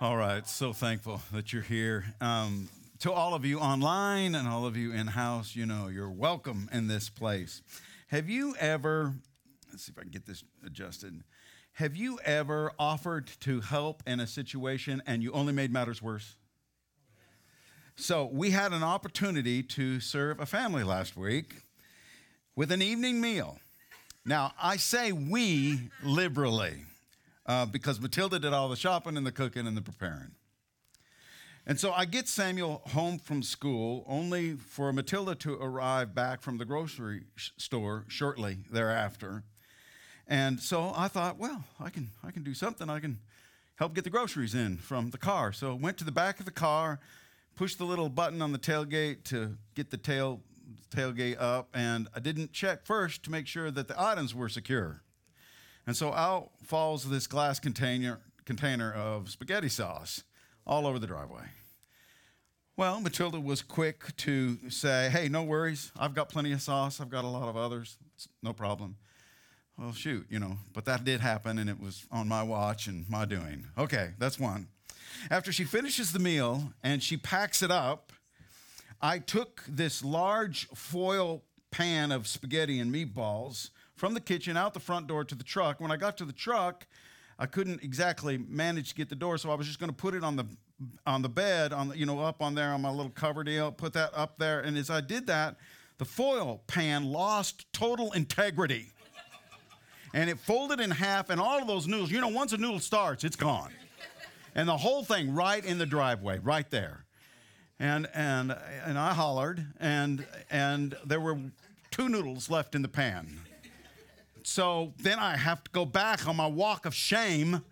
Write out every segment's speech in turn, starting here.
All right, so thankful that you're here. Um, to all of you online and all of you in house, you know, you're welcome in this place. Have you ever, let's see if I can get this adjusted. Have you ever offered to help in a situation and you only made matters worse? So, we had an opportunity to serve a family last week with an evening meal. Now, I say we liberally uh, because Matilda did all the shopping and the cooking and the preparing. And so I get Samuel home from school only for Matilda to arrive back from the grocery store shortly thereafter. And so I thought, well, I can, I can do something. I can help get the groceries in from the car. So I went to the back of the car, pushed the little button on the tailgate to get the tail, tailgate up, and I didn't check first to make sure that the items were secure. And so out falls this glass container, container of spaghetti sauce all over the driveway. Well, Matilda was quick to say, hey, no worries. I've got plenty of sauce. I've got a lot of others. It's no problem. Well, shoot, you know, but that did happen and it was on my watch and my doing. Okay, that's one. After she finishes the meal and she packs it up, I took this large foil pan of spaghetti and meatballs from the kitchen out the front door to the truck. When I got to the truck, I couldn't exactly manage to get the door, so I was just going to put it on the on the bed, on the, you know, up on there on my little cover deal, put that up there. And as I did that, the foil pan lost total integrity. and it folded in half, and all of those noodles, you know, once a noodle starts, it's gone. And the whole thing right in the driveway, right there. And and and I hollered, and and there were two noodles left in the pan. So then I have to go back on my walk of shame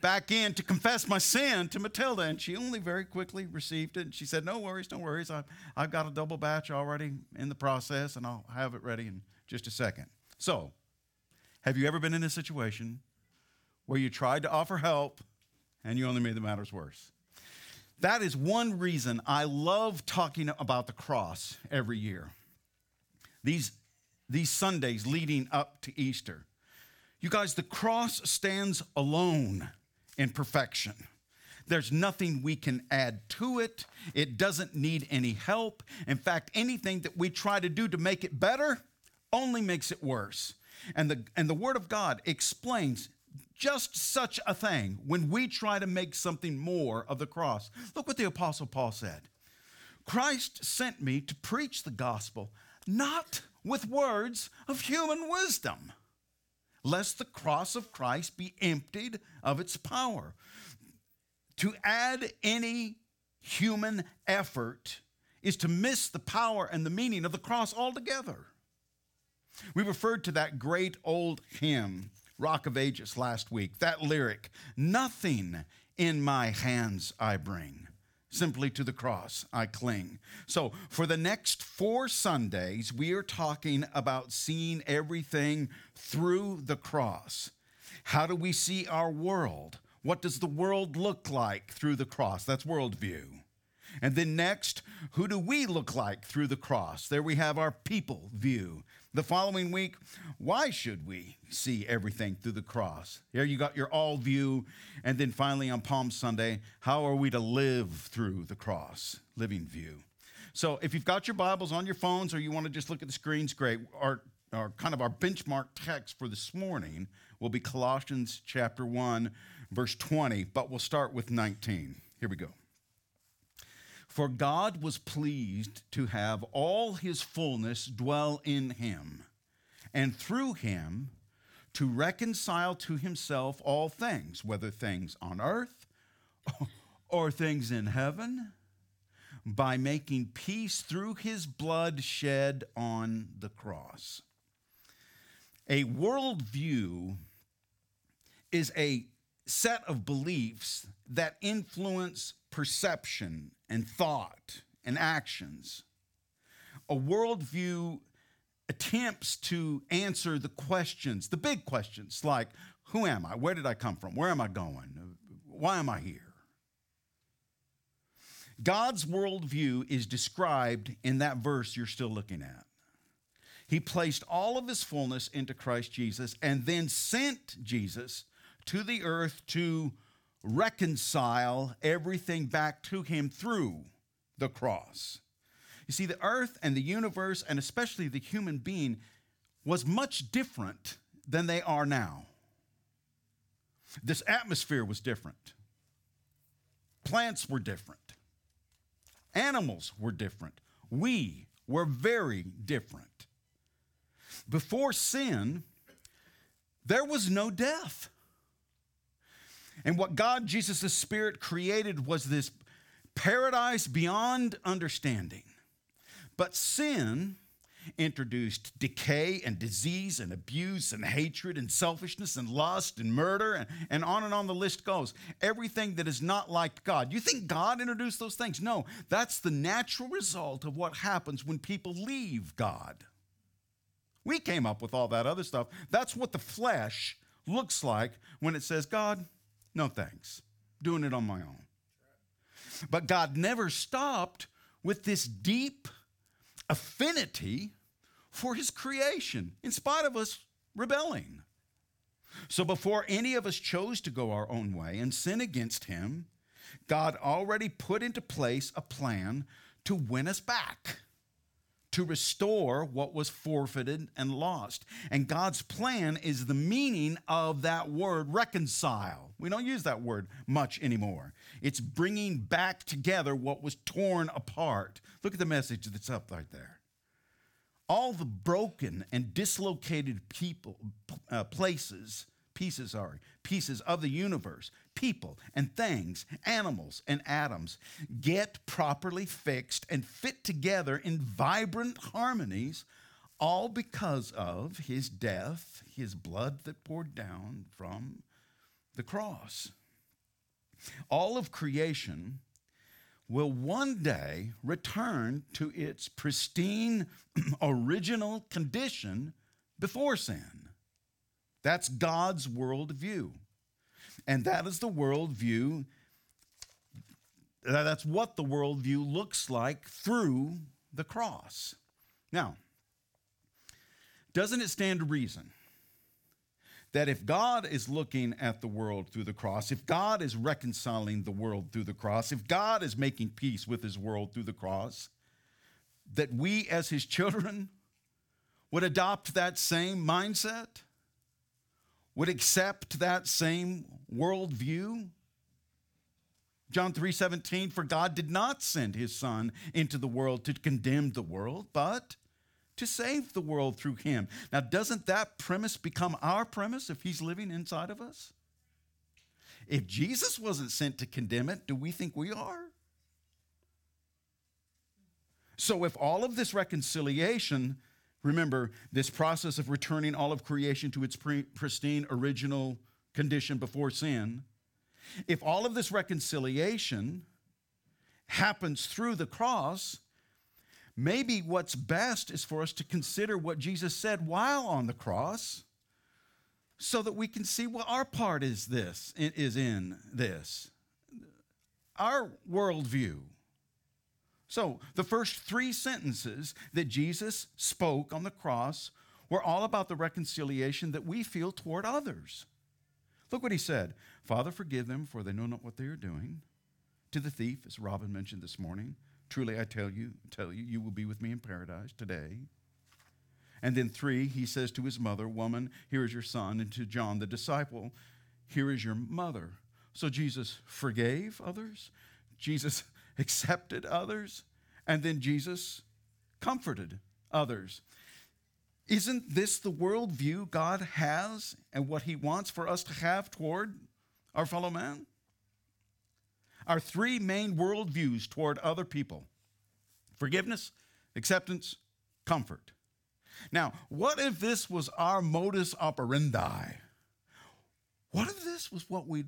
back in to confess my sin to Matilda. And she only very quickly received it. And she said, No worries, no worries. I've, I've got a double batch already in the process, and I'll have it ready in just a second. So, have you ever been in a situation where you tried to offer help and you only made the matters worse? That is one reason I love talking about the cross every year. These these Sundays leading up to Easter. You guys, the cross stands alone in perfection. There's nothing we can add to it. It doesn't need any help. In fact, anything that we try to do to make it better only makes it worse. And the, and the Word of God explains just such a thing when we try to make something more of the cross. Look what the Apostle Paul said Christ sent me to preach the gospel, not with words of human wisdom, lest the cross of Christ be emptied of its power. To add any human effort is to miss the power and the meaning of the cross altogether. We referred to that great old hymn, Rock of Ages, last week. That lyric, nothing in my hands I bring simply to the cross I cling. So, for the next four Sundays, we are talking about seeing everything through the cross. How do we see our world? What does the world look like through the cross? That's worldview. And then next, who do we look like through the cross? There we have our people view. The following week, why should we see everything through the cross? Here you got your all view. And then finally on Palm Sunday, how are we to live through the cross? Living view. So if you've got your Bibles on your phones or you want to just look at the screens, great. Our, our kind of our benchmark text for this morning will be Colossians chapter 1, verse 20, but we'll start with 19. Here we go. For God was pleased to have all his fullness dwell in him, and through him to reconcile to himself all things, whether things on earth or things in heaven, by making peace through his blood shed on the cross. A worldview is a set of beliefs that influence perception and thought and actions. A worldview attempts to answer the questions, the big questions like who am I? Where did I come from? Where am I going? Why am I here? God's worldview is described in that verse you're still looking at. He placed all of his fullness into Christ Jesus and then sent Jesus to the earth to reconcile everything back to him through the cross. You see, the earth and the universe, and especially the human being, was much different than they are now. This atmosphere was different. Plants were different. Animals were different. We were very different. Before sin, there was no death. And what God, Jesus' Spirit, created was this paradise beyond understanding. But sin introduced decay and disease and abuse and hatred and selfishness and lust and murder and, and on and on the list goes. Everything that is not like God. You think God introduced those things? No, that's the natural result of what happens when people leave God. We came up with all that other stuff. That's what the flesh looks like when it says, God, no thanks, doing it on my own. But God never stopped with this deep affinity for his creation, in spite of us rebelling. So before any of us chose to go our own way and sin against him, God already put into place a plan to win us back, to restore what was forfeited and lost. And God's plan is the meaning of that word reconcile. We don't use that word much anymore. It's bringing back together what was torn apart. Look at the message that's up right there. All the broken and dislocated people, uh, places, pieces, are pieces of the universe, people and things, animals and atoms, get properly fixed and fit together in vibrant harmonies, all because of his death, his blood that poured down from the cross. All of creation will one day return to its pristine, original condition before sin. That's God's worldview. And that is the worldview, that's what the worldview looks like through the cross. Now, doesn't it stand to reason that if God is looking at the world through the cross, if God is reconciling the world through the cross, if God is making peace with his world through the cross, that we as his children would adopt that same mindset, would accept that same worldview. John 3:17 for God did not send his son into the world to condemn the world, but to save the world through him. Now, doesn't that premise become our premise if he's living inside of us? If Jesus wasn't sent to condemn it, do we think we are? So, if all of this reconciliation, remember this process of returning all of creation to its pristine original condition before sin, if all of this reconciliation happens through the cross, maybe what's best is for us to consider what Jesus said while on the cross so that we can see what our part is this is in this. Our worldview so the first three sentences that jesus spoke on the cross were all about the reconciliation that we feel toward others look what he said father forgive them for they know not what they are doing to the thief as robin mentioned this morning Truly I tell you, tell you, you will be with me in paradise today. And then three, he says to his mother, Woman, here is your son. And to John, the disciple, here is your mother. So Jesus forgave others, Jesus accepted others, and then Jesus comforted others. Isn't this the worldview God has and what he wants for us to have toward our fellow man? our three main worldviews toward other people forgiveness, acceptance, comfort. Now, what if this was our modus operandi? What if this was what we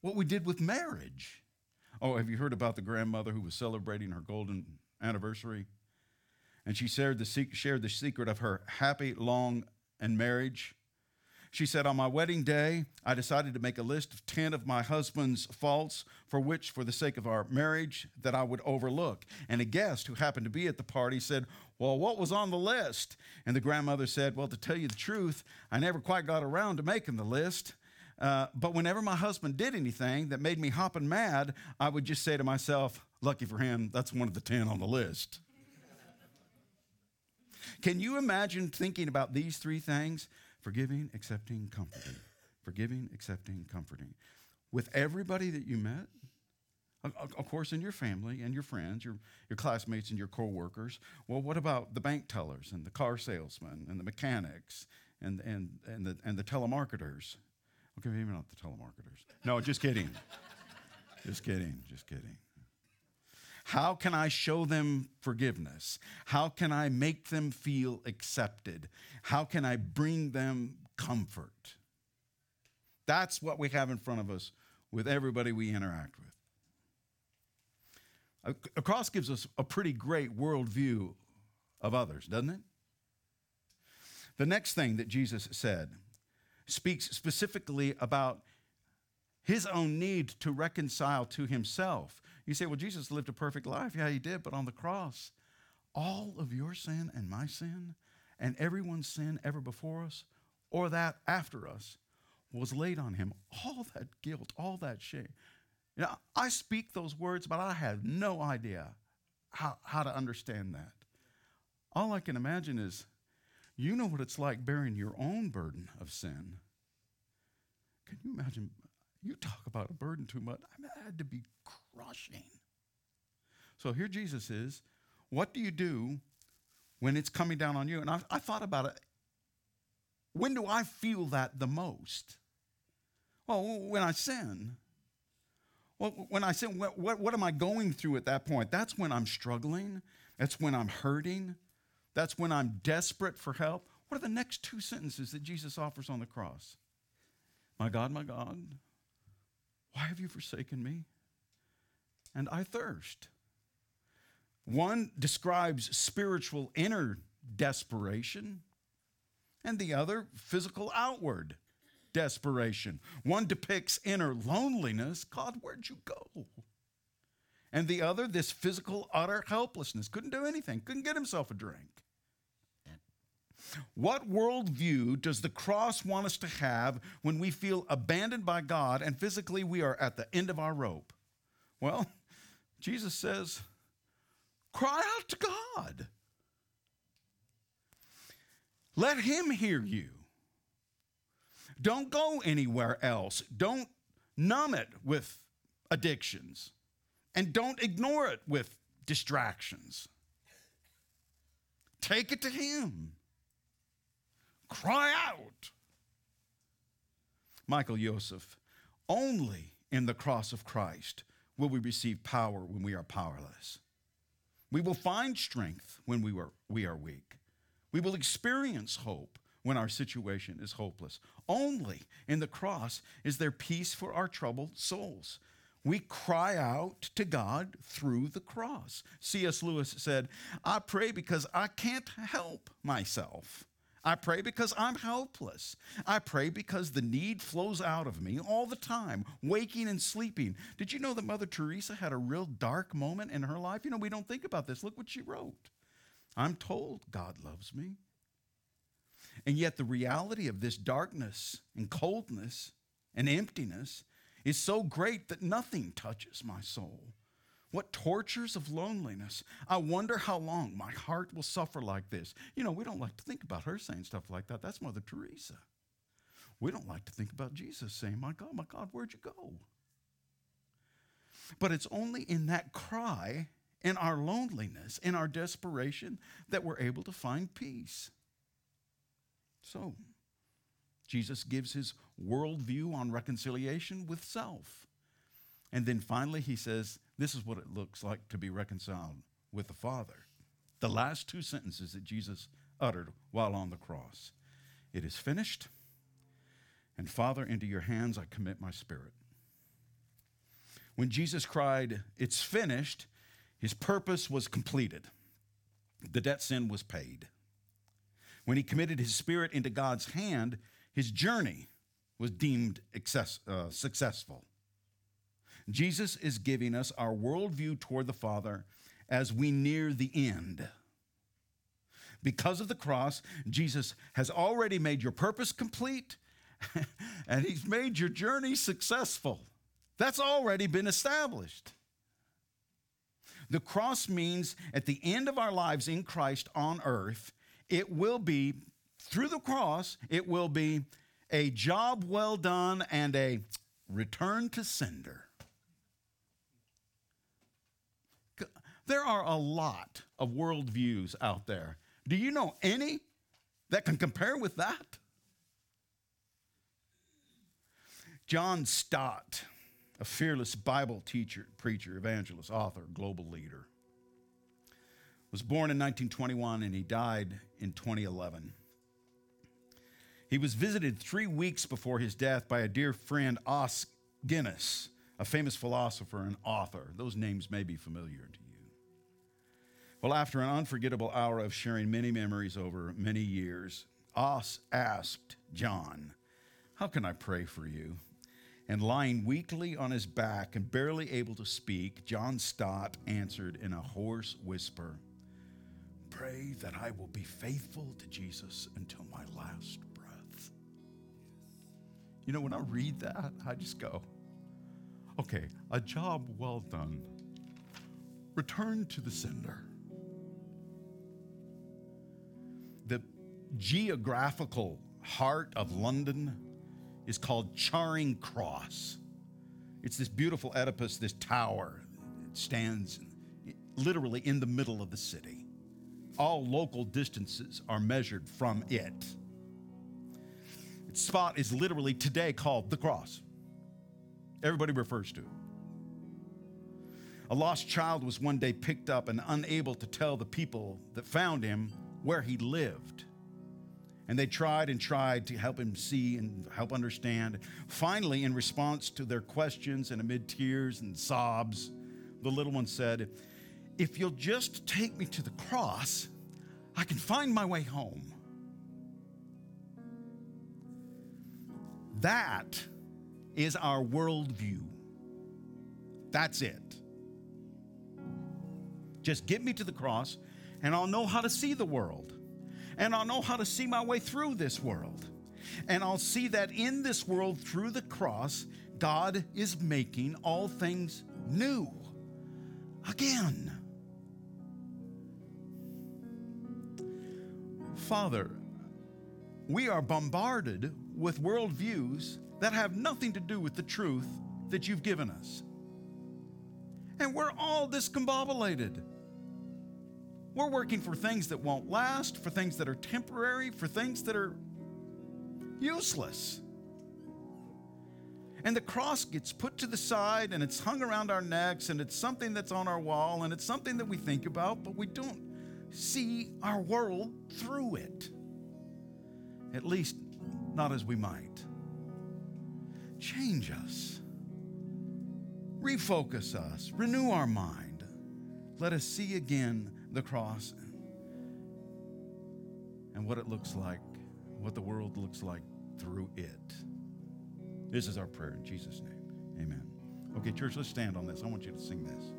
what we did with marriage? Oh, have you heard about the grandmother who was celebrating her golden anniversary? And she shared the, shared the secret of her happy, long, and marriage she said, On my wedding day, I decided to make a list of 10 of my husband's faults for which, for the sake of our marriage, that I would overlook. And a guest who happened to be at the party said, Well, what was on the list? And the grandmother said, Well, to tell you the truth, I never quite got around to making the list. Uh, but whenever my husband did anything that made me hopping mad, I would just say to myself, lucky for him, that's one of the 10 on the list. Can you imagine thinking about these three things? Forgiving, accepting, comforting. Forgiving, accepting, comforting. With everybody that you met, of course, in your family and your friends, your, your classmates and your co-workers. Well, what about the bank tellers and the car salesmen and the mechanics and, and, and, the, and the telemarketers? Okay, maybe not the telemarketers. No, just kidding. just kidding, just kidding. How can I show them forgiveness? How can I make them feel accepted? How can I bring them comfort? That's what we have in front of us with everybody we interact with. A, cross gives us a pretty great worldview of others, doesn't it? The next thing that Jesus said speaks specifically about his own need to reconcile to himself you say, well, Jesus lived a perfect life. Yeah, he did, but on the cross, all of your sin and my sin and everyone's sin ever before us or that after us was laid on him. All that guilt, all that shame. You know, I speak those words, but I have no idea how, how to understand that. All I can imagine is you know what it's like bearing your own burden of sin. Can you imagine you talk about a burden too much. I mean, had to be crushing. So here Jesus is. What do you do when it's coming down on you? And I, I thought about it. When do I feel that the most? Well, when I sin. Well, when I sin, what, what, what am I going through at that point? That's when I'm struggling. That's when I'm hurting. That's when I'm desperate for help. What are the next two sentences that Jesus offers on the cross? My God, my God, why have you forsaken me? And I thirst. One describes spiritual inner desperation, and the other physical outward desperation. One depicts inner loneliness God, where'd you go? And the other, this physical utter helplessness. Couldn't do anything, couldn't get himself a drink. What worldview does the cross want us to have when we feel abandoned by God and physically we are at the end of our rope? Well, Jesus says, cry out to God. Let Him hear you. Don't go anywhere else. Don't numb it with addictions. And don't ignore it with distractions. Take it to Him. Cry out. Michael Youssef, only in the cross of Christ will we receive power when we are powerless. We will find strength when we, were, we are weak. We will experience hope when our situation is hopeless. Only in the cross is there peace for our troubled souls. We cry out to God through the cross. C.S. Lewis said, I pray because I can't help myself. I pray because I'm helpless. I pray because the need flows out of me all the time, waking and sleeping. Did you know that Mother Teresa had a real dark moment in her life? You know, we don't think about this. Look what she wrote. I'm told God loves me. And yet, the reality of this darkness and coldness and emptiness is so great that nothing touches my soul. What tortures of loneliness. I wonder how long my heart will suffer like this. You know, we don't like to think about her saying stuff like that. That's Mother Teresa. We don't like to think about Jesus saying, My God, my God, where'd you go? But it's only in that cry, in our loneliness, in our desperation, that we're able to find peace. So, Jesus gives his worldview on reconciliation with self. And then finally, he says, This is what it looks like to be reconciled with the Father. The last two sentences that Jesus uttered while on the cross It is finished, and Father, into your hands I commit my spirit. When Jesus cried, It's finished, his purpose was completed. The debt sin was paid. When he committed his spirit into God's hand, his journey was deemed excess, uh, successful. Jesus is giving us our worldview toward the Father as we near the end. Because of the cross, Jesus has already made your purpose complete and He's made your journey successful. That's already been established. The cross means at the end of our lives in Christ on earth, it will be, through the cross, it will be a job well done and a return to sender. There are a lot of worldviews out there. Do you know any that can compare with that? John Stott, a fearless Bible teacher, preacher, evangelist, author, global leader, was born in 1921 and he died in 2011. He was visited three weeks before his death by a dear friend, Os Guinness, a famous philosopher and author. Those names may be familiar to you. Well, after an unforgettable hour of sharing many memories over many years, Os asked John, How can I pray for you? And lying weakly on his back and barely able to speak, John Stott answered in a hoarse whisper, Pray that I will be faithful to Jesus until my last breath. You know, when I read that, I just go, okay, a job well done. Return to the sender. Geographical heart of London is called Charing Cross. It's this beautiful edifice, this tower. It stands literally in the middle of the city. All local distances are measured from it. Its spot is literally today called the cross. Everybody refers to it. A lost child was one day picked up and unable to tell the people that found him where he lived. And they tried and tried to help him see and help understand. Finally, in response to their questions and amid tears and sobs, the little one said, If you'll just take me to the cross, I can find my way home. That is our worldview. That's it. Just get me to the cross, and I'll know how to see the world and I'll know how to see my way through this world. And I'll see that in this world, through the cross, God is making all things new again. Father, we are bombarded with worldviews that have nothing to do with the truth that you've given us. And we're all discombobulated. We're working for things that won't last, for things that are temporary, for things that are useless. And the cross gets put to the side and it's hung around our necks and it's something that's on our wall and it's something that we think about, but we don't see our world through it. At least, not as we might. Change us, refocus us, renew our mind. Let us see again the cross and what it looks like, what the world looks like through it. This is our prayer in Jesus' name. Amen. Okay, church, let's stand on this. I want you to sing this.